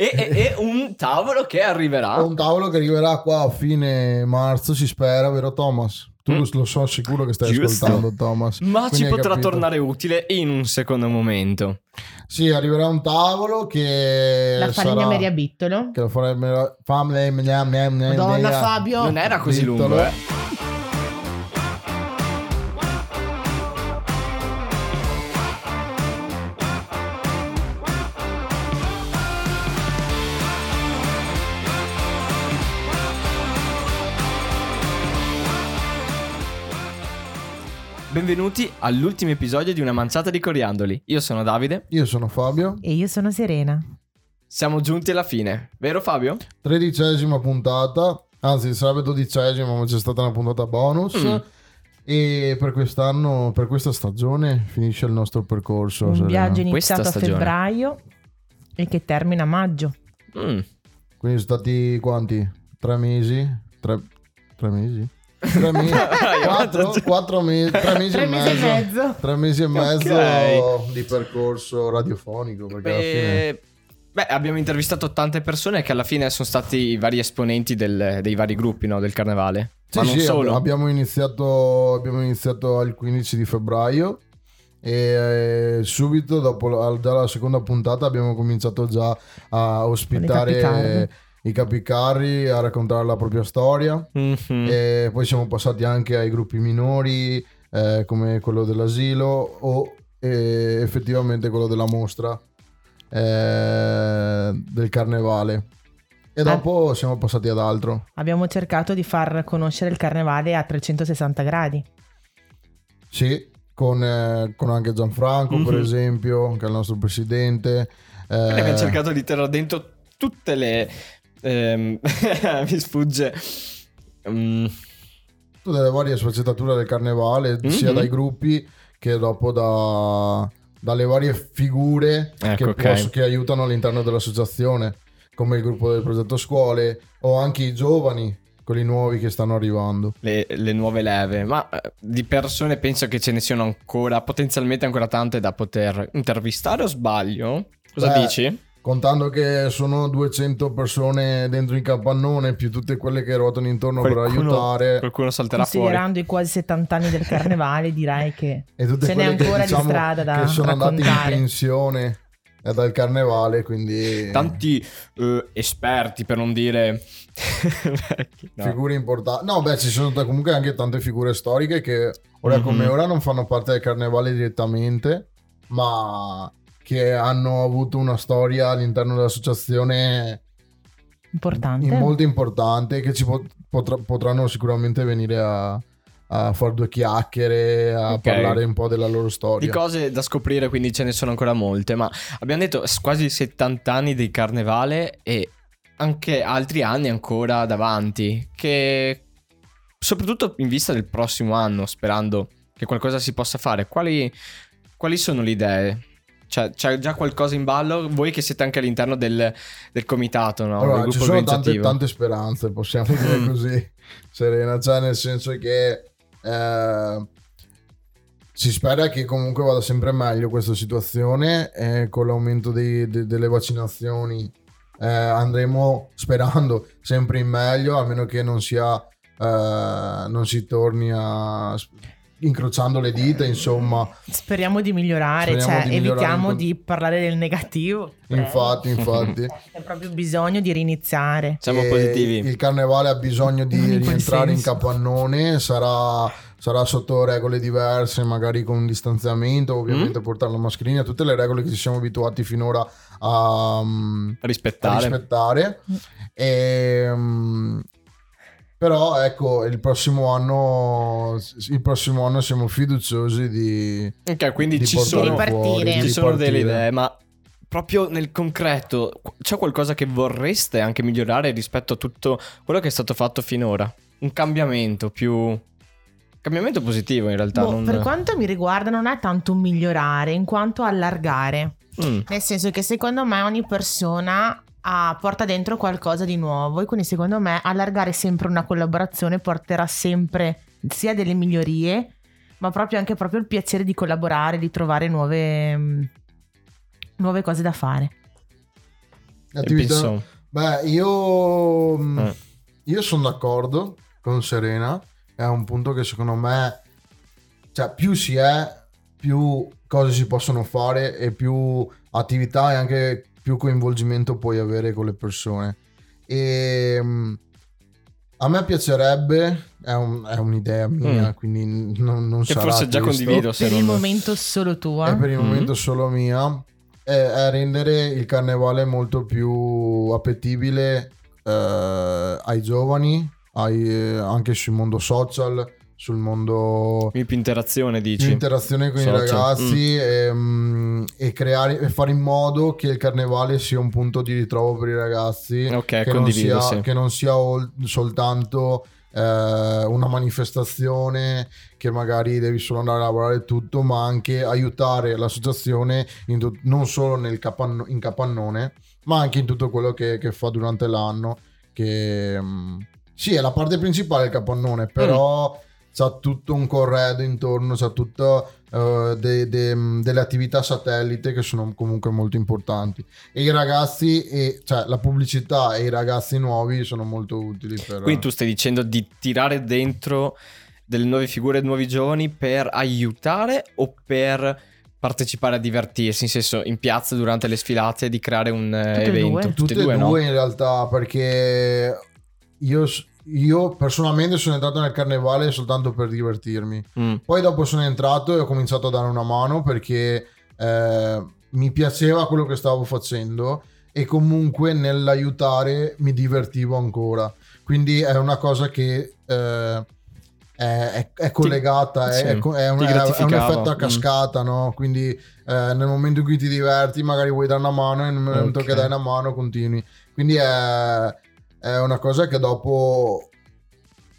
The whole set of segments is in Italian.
e, e- e un tavolo che arriverà. Un tavolo che arriverà qua a fine marzo, si spera, vero Thomas? Tu Mm. lo so sicuro che stai Giusto. ascoltando Thomas. Ma Quindi ci potrà capito. tornare utile in un secondo momento. Sì, arriverà un tavolo che La farina Maria Bittolo. Che lo farebbe... Fammi... Madonna Fabio. Non era così lungo, eh. Benvenuti all'ultimo episodio di Una manciata di coriandoli. Io sono Davide. Io sono Fabio, E io sono Serena. Siamo giunti alla fine, vero Fabio? tredicesima puntata, anzi sarebbe dodicesima ma c'è stata una puntata bonus. Mm. E per quest'anno, per questa stagione, finisce il nostro percorso. Un Serena. viaggio iniziato a febbraio e che termina a maggio. Mm. Quindi sono stati quanti? Tre mesi? Tre, tre mesi? Tre mesi? quattro, quattro mesi? Tre mesi, Tre e, mesi e mezzo. mezzo. Tre mesi e mezzo Ok. di percorso radiofonico. Perché alla fine... Beh, abbiamo intervistato tante persone che alla fine sono stati i vari esponenti del- dei vari gruppi no, del carnevale. Sì, Ma non sì, solo. ab- abbiamo iniziato, abbiamo iniziato il 15 di febbraio e eh, subito dopo la, già la seconda puntata abbiamo cominciato già a ospitare. I capicarri, a raccontare la propria storia. Mhm. E poi siamo passati anche ai gruppi minori eh, come quello dell'asilo o eh, effettivamente quello della mostra eh, del carnevale. E dopo siamo passati ad altro. Abbiamo cercato di far conoscere il carnevale a 360 gradi. Sì, con, eh, con anche Gianfranco per Mhm. esempio, che è il nostro presidente. Eh, abbiamo cercato di tirare dentro tutte le... ehm, mi sfugge... Mm, tutte le varie sfaccettature del carnevale, sia Mhm. dai gruppi che dopo da, dalle varie figure Ecco, che, ok. posso- che aiutano all'interno dell'associazione, come il gruppo del progetto scuole o anche i giovani, quelli nuovi che stanno arrivando. le, le nuove leve, ma eh, di persone penso che ce ne siano ancora, potenzialmente ancora tante da poter intervistare o sbaglio? Cosa Beh, dici? Contando che sono 200 persone dentro in capannone, più tutte quelle che ruotano intorno per Qualcuno- aiutare. Qualcuno salterà fuori. Considerando i quasi 70 anni del carnevale, direi che E tutte ce n'è quelle che, ancora diciamo, di strada da che sono andate in raccontare. pensione eh, dal carnevale, quindi Tanti eh, esperti, per non dire... no. figure importanti. No, beh, ci sono comunque anche tante figure storiche che ora Mhm. come ora non fanno parte del carnevale direttamente, ma che hanno avuto una storia all'interno dell'associazione Importante. molto importante che ci pot- potrà- potranno sicuramente venire a, a fare due chiacchiere, a Ok. parlare un po' della loro Di storia. cose da scoprire, quindi ce ne sono ancora molte, ma abbiamo detto quasi 70 anni di carnevale e anche altri anni ancora davanti, che soprattutto in vista del prossimo anno, sperando che qualcosa si possa fare, quali, quali sono le idee? Cioè, c'è già qualcosa in ballo? Voi che siete anche all'interno del, del comitato, no? Allora, del ci sono tante, tante speranze, possiamo dire Mm. così, Serena, cioè nel senso che eh, si spera che comunque vada sempre meglio questa situazione e con l'aumento dei- de- delle vaccinazioni eh, andremo sperando sempre in meglio, a meno che non sia eh, non si torni a incrociando le dita, insomma. Speriamo di migliorare, Speriamo cioè di migliorare evitiamo un po'. di parlare del negativo. Infatti, infatti. C'è proprio bisogno di riniziare. Siamo E positivi. Il carnevale ha bisogno di In rientrare in capannone, sarà, sarà sotto regole diverse, magari con distanziamento, ovviamente Mm. portare la mascherina, tutte le regole che ci siamo abituati finora a, mm, a Rispettare. rispettare. E, mm, però ecco, il prossimo anno, il prossimo anno siamo fiduciosi di, Ok, quindi di ci sono... Fuori, Ci sono delle idee, ma proprio nel concreto c'è qualcosa che vorreste anche migliorare rispetto a tutto quello che è stato fatto finora? Un cambiamento più... Cambiamento positivo in realtà. Boh, non... Per quanto mi riguarda non è tanto un migliorare, in quanto allargare. Mm, Nel senso che secondo me ogni persona ha- porta dentro qualcosa di nuovo e quindi secondo me allargare sempre una collaborazione porterà sempre sia delle migliorie, ma proprio anche proprio il piacere di collaborare, di trovare nuove, mm, nuove cose da fare. Attività- penso- Beh, io, Eh. io sono d'accordo con Serena. È un punto che secondo me, cioè, più si è, più cose si possono fare e più attività e anche più coinvolgimento puoi avere con le persone. E mm, a me piacerebbe, è, un- è un'idea mia, Mm. quindi non, non Che sarà forse già questo. condivido. se Per il momento solo tua. è per il Mhm. momento solo mia, è, è rendere il carnevale molto più appetibile eh, ai giovani, ai- eh, anche sul mondo social, sul mondo più interazione, di dici? interazione con i Social. ragazzi e, mm, e creare e fare in modo che il carnevale sia un punto di ritrovo per i ragazzi Ok, che, non sia, sì. che non sia ol- soltanto eh, una manifestazione che magari devi solo andare a lavorare tutto, ma anche aiutare l'associazione in non solo nel capanno- in capannone, ma anche in tutto quello che, che fa durante l'anno. Che mm, sì, è la parte principale del capannone, però c'ha tutto un corredo intorno, c'ha tutto eh, de- de- mm, delle attività satellite che sono comunque molto importanti. E i ragazzi, e, cioè la pubblicità e i ragazzi nuovi sono molto utili per... Quindi tu stai dicendo di tirare dentro delle nuove figure, nuovi giovani per aiutare o per partecipare a divertirsi, in senso in piazza durante le sfilate di creare un Tutte evento? due. Tutte e due, no? in realtà, perché io, io personalmente sono entrato nel carnevale soltanto per divertirmi. Mm, Poi dopo sono entrato e ho cominciato a dare una mano perché eh, mi piaceva quello che stavo facendo e comunque nell'aiutare mi divertivo ancora. Quindi è una cosa che eh, è, è- collegata, sì, è, è co- è un, ti è- un effetto a Mm. cascata, no? Quindi eh, nel momento in cui ti diverti magari vuoi dare una mano e nel momento Ok. che dai una mano continui. Quindi è, è una cosa che dopo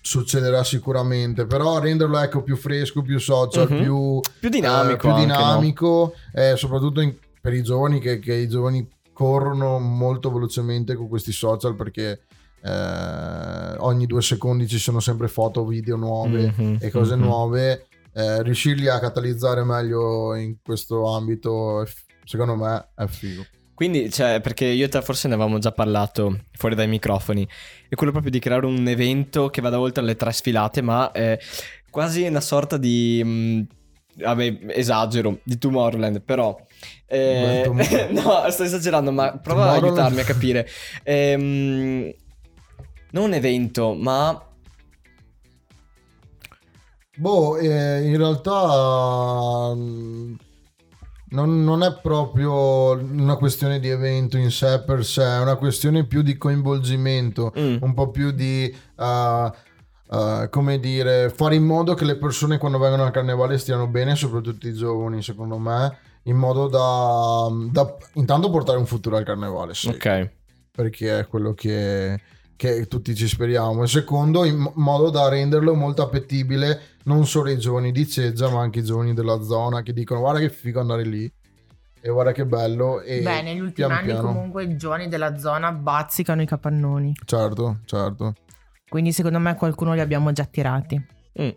succederà sicuramente però renderlo ecco più fresco più social Mhm. più Più dinamico eh, più anche, no? dinamico eh, soprattutto in- per i giovani che, che i giovani corrono molto velocemente con questi social perché eh, ogni due secondi ci sono sempre foto video nuove Mhm, e cose mhm. nuove eh, riuscirli a catalizzare meglio in questo ambito secondo me è figo Quindi, cioè, perché io e te forse ne avevamo già parlato fuori dai microfoni, è quello proprio di creare un evento che vada oltre le tre sfilate, ma è quasi una sorta di... mh, vabbè, esagero, di Tomorrowland, però... eh, no, sto esagerando, ma prova a aiutarmi a capire. Ehm, non un evento, ma... Boh, eh, in realtà mm, non, non è proprio una questione di evento in sé per sé, è una questione più di coinvolgimento, Mm, un po' più di, ah, ah, come dire, fare in modo che le persone quando vengono al carnevale stiano bene, soprattutto i giovani, secondo me, in modo da, da intanto portare un futuro al carnevale, sì ok. perché è quello che, che tutti ci speriamo. E secondo, in mo- modo da renderlo molto appetibile non solo ai giovani di Ceggia, ma anche ai giovani della zona che dicono guarda che figo andare lì e guarda che bello. E Beh, negli ultimi pian anni piano- comunque i giovani della zona bazzicano i capannoni. Certo, certo. Quindi secondo me qualcuno li abbiamo già tirati. Mm.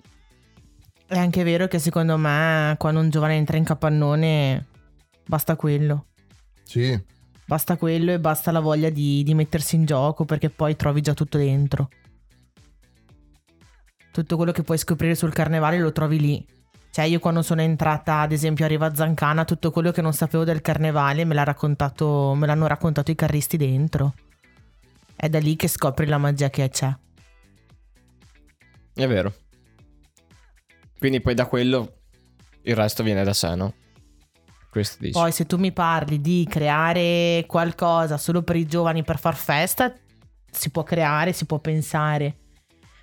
È anche vero che secondo me quando un giovane entra in capannone basta quello. Sì, Basta quello e basta la voglia di, di mettersi in gioco perché poi trovi già tutto dentro. Tutto quello che puoi scoprire sul carnevale lo trovi lì. Cioè io quando sono entrata ad esempio a Riva Zancana tutto quello che non sapevo del carnevale me, l'ha raccontato, me l'hanno raccontato i carristi dentro. È da lì che scopri la magia che c'è. È vero. Quindi poi da quello il resto viene da sé, no? Questo dici. Poi se tu mi parli di creare qualcosa solo per i giovani per far festa, si può creare, si può pensare.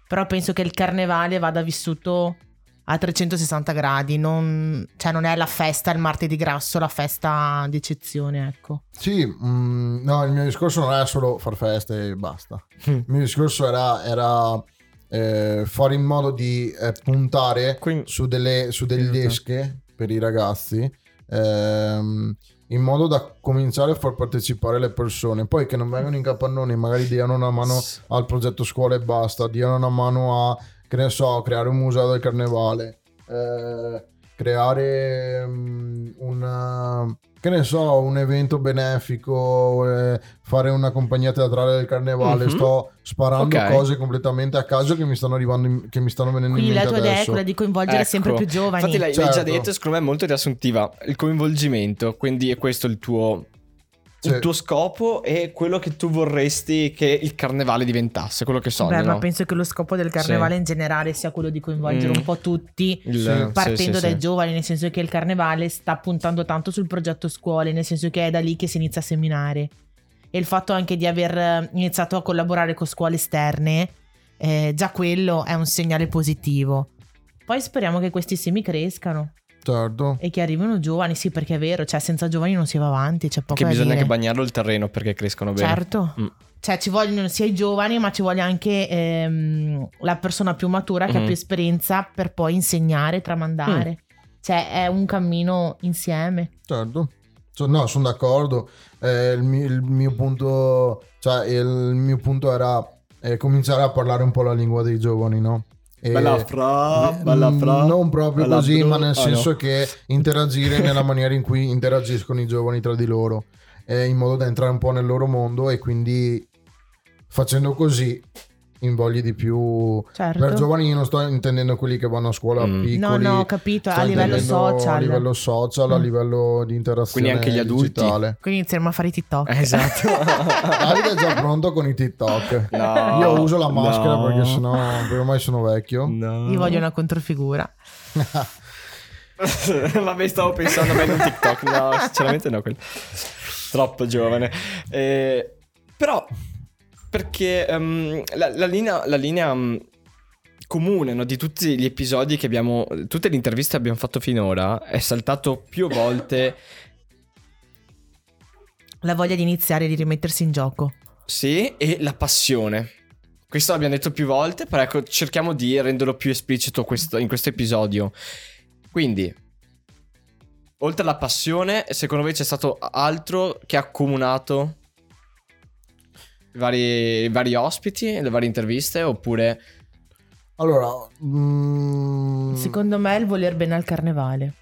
Però penso che il carnevale vada vissuto a 360 gradi, non, cioè non è la festa il martedì grasso, la festa d'eccezione, ecco. sì, mm, no, il mio discorso non è solo far feste e basta. Mm. Il mio discorso era, era, eh, fare in modo di eh, puntare Quindi- su, delle, su delle Aiuto. esche per i ragazzi ehm, in modo da cominciare a far partecipare le persone. Poi che non vengano in capannone magari diano una mano al progetto scuola e basta diano una mano a che ne so creare un museo del carnevale. Eh, creare un che ne so, un evento benefico, eh, fare una compagnia teatrale del carnevale, Mhm. sto sparando Ok. cose completamente a caso che mi stanno arrivando, in- che mi stanno venendo Quindi in la mente tua idea è adesso. quella di coinvolgere sempre Ecco. più giovani. Infatti l'hai, l'hai già Certo. detto, secondo me è molto riassuntiva. Il coinvolgimento, quindi è questo il tuo. Il tuo scopo e quello che tu vorresti che il carnevale diventasse, quello che sogni, Beh, ma no? penso che lo scopo del carnevale in generale sia quello di coinvolgere Mm. un po' tutti. Il- Sì. sì, Partendo sì, dai sì. giovani, nel senso che il carnevale sta puntando tanto sul progetto scuole, nel senso che è da lì che si inizia a seminare. E il fatto anche di aver eh, iniziato a collaborare con scuole esterne, eh, già quello è un segnale positivo. Poi speriamo che questi semi crescano Certo. e che arrivino giovani, sì, perché è vero, cioè senza giovani non si va avanti, c'è poco Che bisogna dire. anche bagnarlo il terreno perché crescono bene. Certo. Mm. Cioè ci vogliono sia i giovani, ma ci vuole anche ehm, la persona più matura che ha Mhm. più esperienza per poi insegnare, tramandare. Cioè è un cammino insieme. Certo. No, sono d'accordo. Eh, il, mio, il mio punto, cioè, il mio punto era eh, cominciare a parlare un po' la lingua dei giovani, no? E- fra, Mm, Non proprio bella così, bru- ma nel Ah, senso no. che interagire nella maniera in cui interagiscono i giovani tra di loro, eh, in modo da entrare un po' nel loro mondo e quindi facendo così invogli di più. Certo. Per giovani io non sto intendendo quelli che vanno a scuola Mm. piccoli. no, no, ho capito, a livello social. A livello social, a Mm. livello di interazione Quindi anche gli adulti. digitale. Quindi inizieremo a fare i TikTok. Eh, Esatto. Davide è già pronto con i TikTok. No, Io uso la maschera no. perché sennò perché ormai sono vecchio. No. Io voglio una controfigura. Vabbè, stavo pensando bene un TikTok. No, sinceramente no. quello. Troppo giovane. Eh, però, perché ehm, la, la linea, la linea mm, comune no, di tutti gli episodi che abbiamo, tutte le interviste che abbiamo fatto finora, è saltato più volte. La voglia di iniziare e di rimettersi in gioco. Sì, e la passione. Questo l'abbiamo detto più volte, però ecco, cerchiamo di renderlo più esplicito questo- in questo episodio. Quindi, oltre alla passione, secondo voi c'è stato altro che ha accomunato vari, i vari ospiti, le varie interviste, oppure... Allora, mm, Secondo me il voler bene al carnevale.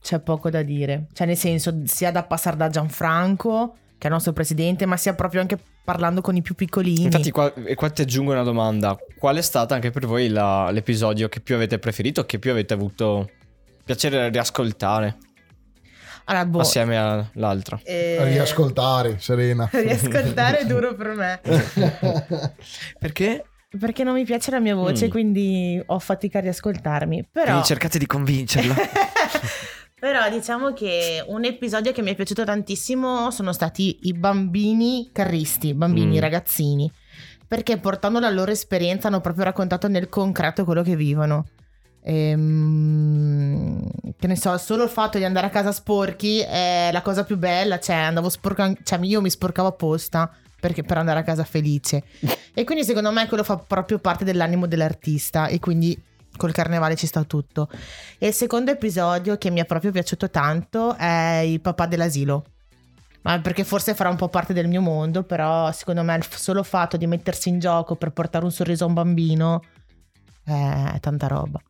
C'è poco da dire. Cioè, nel senso, sia da passare da Gianfranco, che è il nostro presidente, ma sia proprio anche parlando con i più piccolini. Infatti qua, e qua ti aggiungo una domanda. Qual è stato anche per voi la- l'episodio che più avete preferito, che più avete avuto piacere riascoltare, Allora, boh, assieme all'altro? eh, riascoltare, Serena. riascoltare è duro per me. Perché? Perché non mi piace la mia voce, Mm. quindi ho fatica a riascoltarmi. Però... Quindi cercate di convincerla. Però diciamo che un episodio che mi è piaciuto tantissimo sono stati i bambini carristi, bambini Mm. ragazzini, perché portando la loro esperienza hanno proprio raccontato nel concreto quello che vivono. Ehm, che ne so, solo il fatto di andare a casa sporchi è la cosa più bella, cioè andavo sporca, cioè io mi sporcavo apposta perché per andare a casa felice. E quindi secondo me quello fa proprio parte dell'animo dell'artista e quindi col carnevale ci sta tutto. E il secondo episodio che mi è proprio piaciuto tanto è il papà dell'asilo. Ma perché forse farà un po' parte del mio mondo, però secondo me il solo fatto di mettersi in gioco per portare un sorriso a un bambino è tanta roba.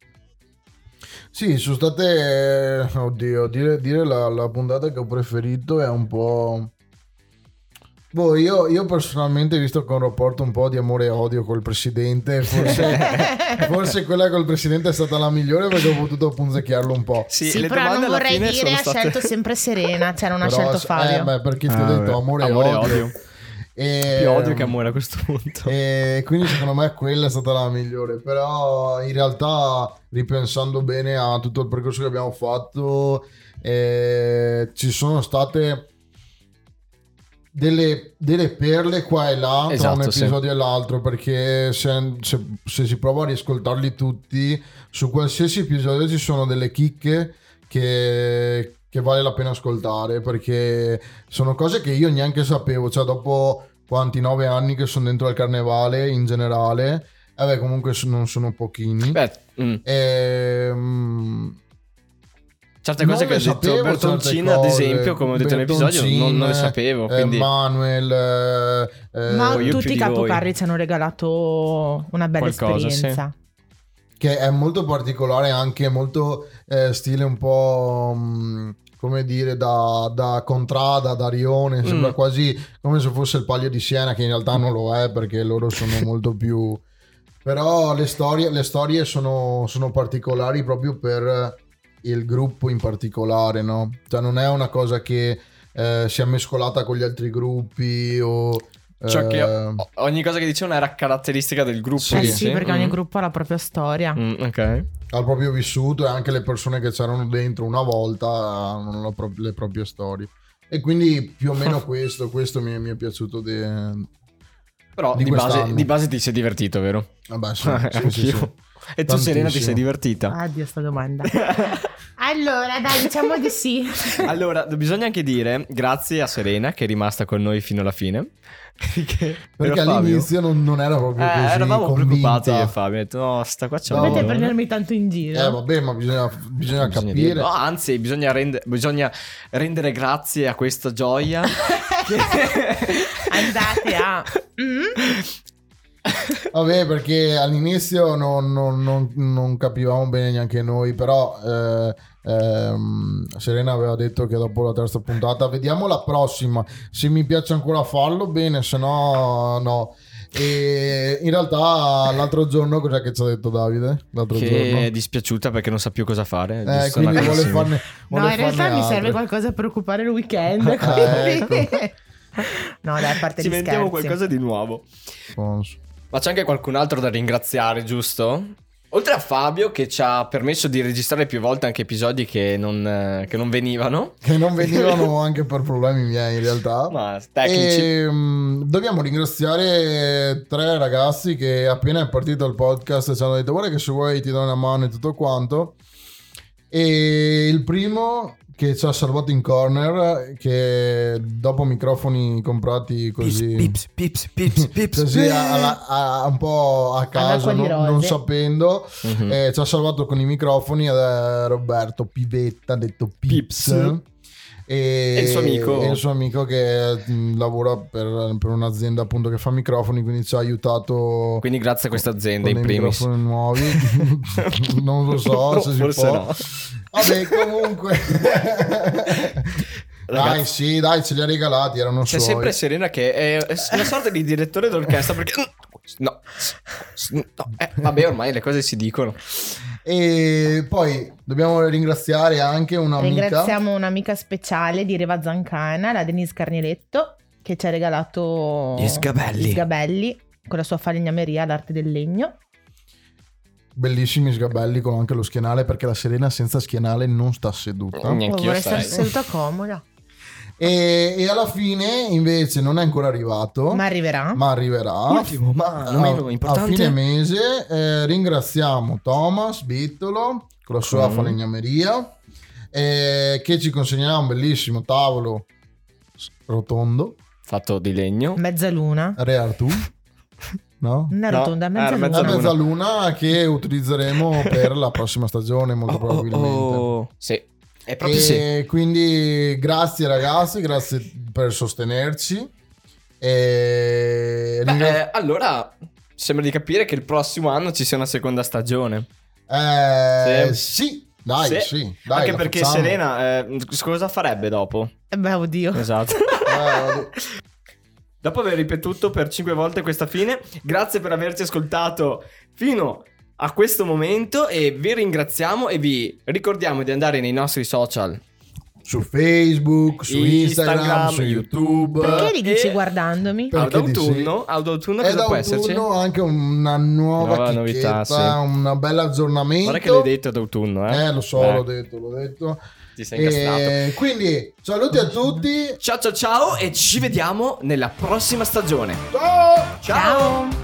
Sì, sono state. eh, Oddio, dire, dire la, la puntata che ho preferito è un po'. Boh, io, io personalmente, visto che ho un rapporto un po' di amore e odio col presidente, forse, forse quella col presidente è stata la migliore perché ho potuto punzecchiarlo un po'. Sì, Sì, le però non alla vorrei fine dire sono ha state... scelto sempre Serena, cioè non ha scelto eh, Fabio. beh, perché ti ho Ah, detto vabbè. amore, Amore e odio. odio. E, Più odio che amore a questo punto. E quindi secondo me quella è stata la migliore. Però in realtà, ripensando bene a tutto il percorso che abbiamo fatto, eh, ci sono state delle, delle perle qua e là tra Esatto, un sì. episodio e l'altro. Perché se, se- se si prova a riascoltarli tutti, su qualsiasi episodio ci sono delle chicche che, che vale la pena ascoltare. Perché sono cose che io neanche sapevo. Cioè, dopo quanti nove anni che sono dentro al carnevale in generale. Eh beh, comunque non sono pochini. Beh, mm, Ehm, certe cose che le detto sapevo Bertoncin, certe ad esempio, come ho detto nell'episodio, non, non le sapevo. eh, Quindi Manuel, eh, eh, Ma più tutti i capocarri ci hanno regalato una bella Qualcosa, esperienza. che che è molto particolare, anche molto eh, stile un po'... mh, come dire, da, da Contrada, da Rione, sembra Mm. quasi come se fosse il Palio di Siena, che in realtà non lo è perché loro sono molto più... Però le storie, le storie sono, sono particolari proprio per il gruppo in particolare, no? Cioè non è una cosa che eh, sia mescolata con gli altri gruppi o... Cioè che eh, o- ogni cosa che dicevano era caratteristica del gruppo. Sì. Eh sì, perché ogni Mm. gruppo ha la propria storia. Mm, ok. al proprio vissuto e anche le persone che c'erano dentro una volta hanno la pro- le proprie storie. E quindi più o meno questo, questo mi, mi è piaciuto. Di... Però Di di, base, quest'anno. di base ti sei divertito, vero? Vabbè, sì, sì, sì, Anch'io. sì. E tu Serena ti Tantissimo. sei divertita? Addio sta domanda. allora, dai, diciamo di sì. Allora, bisogna anche dire grazie a Serena che è rimasta con noi fino alla fine. Perché, Perché Fabio? all'inizio non, non era proprio Eh, così eravamo convinta. preoccupati io e Fabio. Ho detto, no, sta qua c'è No. eh." prendermi tanto in giro. Eh vabbè, ma bisogna, bisogna Bisogna capire. dirlo. No, anzi, bisogna, rende- bisogna rendere grazie a questa gioia. che- Andate a... Mm? Vabbè, perché all'inizio non, non- non- non capivamo bene neanche noi, però eh, ehm, Serena aveva detto che dopo la terza puntata vediamo la prossima. Se mi piace ancora farlo, bene, se no no. E in realtà l'altro giorno cos'è che ci ha detto Davide? L'altro che giorno. è dispiaciuta perché non sa più cosa fare. Eh, quindi vuole farne, No, vuole in realtà mi serve altre. qualcosa per occupare il weekend. Ah, ecco. no, dai, a parte Ci gli inventiamo scherzi. qualcosa di nuovo. Sponsor. Ma c'è anche qualcun altro da ringraziare, giusto? Oltre a Fabio che ci ha permesso di registrare più volte anche episodi che non, eh, che non venivano, Che non venivano anche per problemi miei in realtà. ma tecnici. E, mm, dobbiamo ringraziare tre ragazzi che appena è partito il podcast ci hanno detto guarda che se vuoi ti do una mano e tutto quanto. E il primo che ci ha salvato in corner, che dopo microfoni comprati così... pips, pips, pips, pips. Così a- alla- a- un po' a caso, non, non sapendo, Mhm. eh, ci ha salvato con i microfoni è Roberto Pivetta, detto Pips. Pips. E, E il suo amico. e il suo amico che mh, lavora per, per un'azienda appunto che fa microfoni, quindi ci ha aiutato Quindi grazie a questa azienda in primis. microfoni nuovi. non lo so se si Forse può. no. Vabbè, comunque. dai, Ragazzi- sì, dai, ce li ha regalati, erano C'è suoi. sempre Serena che è è una sorta di direttore d'orchestra perché... No, no eh, vabbè ormai le cose si dicono. E poi dobbiamo ringraziare anche un'amica. Ringraziamo un'amica speciale di Reva Zancana, la Denise Carnieletto, che ci ha regalato Gli sgabelli. gli sgabelli con la sua falegnameria, l'arte del legno. Bellissimi sgabelli con anche lo schienale perché la Serena senza schienale non sta seduta. Niente. Oh, vorrei stare seduta comoda. E, e alla fine invece non è ancora arrivato, Ma arriverà. ma arriverà. Ultimo, ma non a, fine mese eh, ringraziamo Thomas Bittolo con la sua Mm. falegnameria eh, che ci consegnerà un bellissimo tavolo rotondo Fatto di legno. Mezzaluna. Re Artù no? No, rotonda, è era mezzaluna. La mezzaluna. mezzaluna che utilizzeremo per la prossima stagione molto Oh, oh, probabilmente oh. Sì, è proprio e sì. quindi grazie ragazzi, grazie per sostenerci. E Beh, ringra- eh, allora, sembra di capire che il prossimo anno ci sia una seconda stagione. eh, sì. sì, dai, Sì. sì, dai, Anche perché facciamo. Serena, eh, cosa farebbe dopo? Eh beh, oddio. Esatto. Eh, Dopo aver ripetuto per cinque volte questa fine, grazie per averci ascoltato fino a questo momento e vi ringraziamo e vi ricordiamo di andare nei nostri social. su Facebook, su Instagram, Instagram, su YouTube. Perché li dici E- guardandami? Per- Ad autunno, ad autunno cosa può esserci? d'autunno anche una nuova, Nuova novità, sì. un bel aggiornamento. Guarda che l'hai detto ad autunno, eh? Eh, lo so, Beh, l'ho detto, l'ho detto. Ti sei incastrato. E quindi saluti a tutti. Ciao ciao ciao e ci vediamo nella prossima stagione. Ciao! Ciao.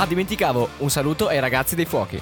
Ah, dimenticavo, un saluto ai ragazzi dei fuochi.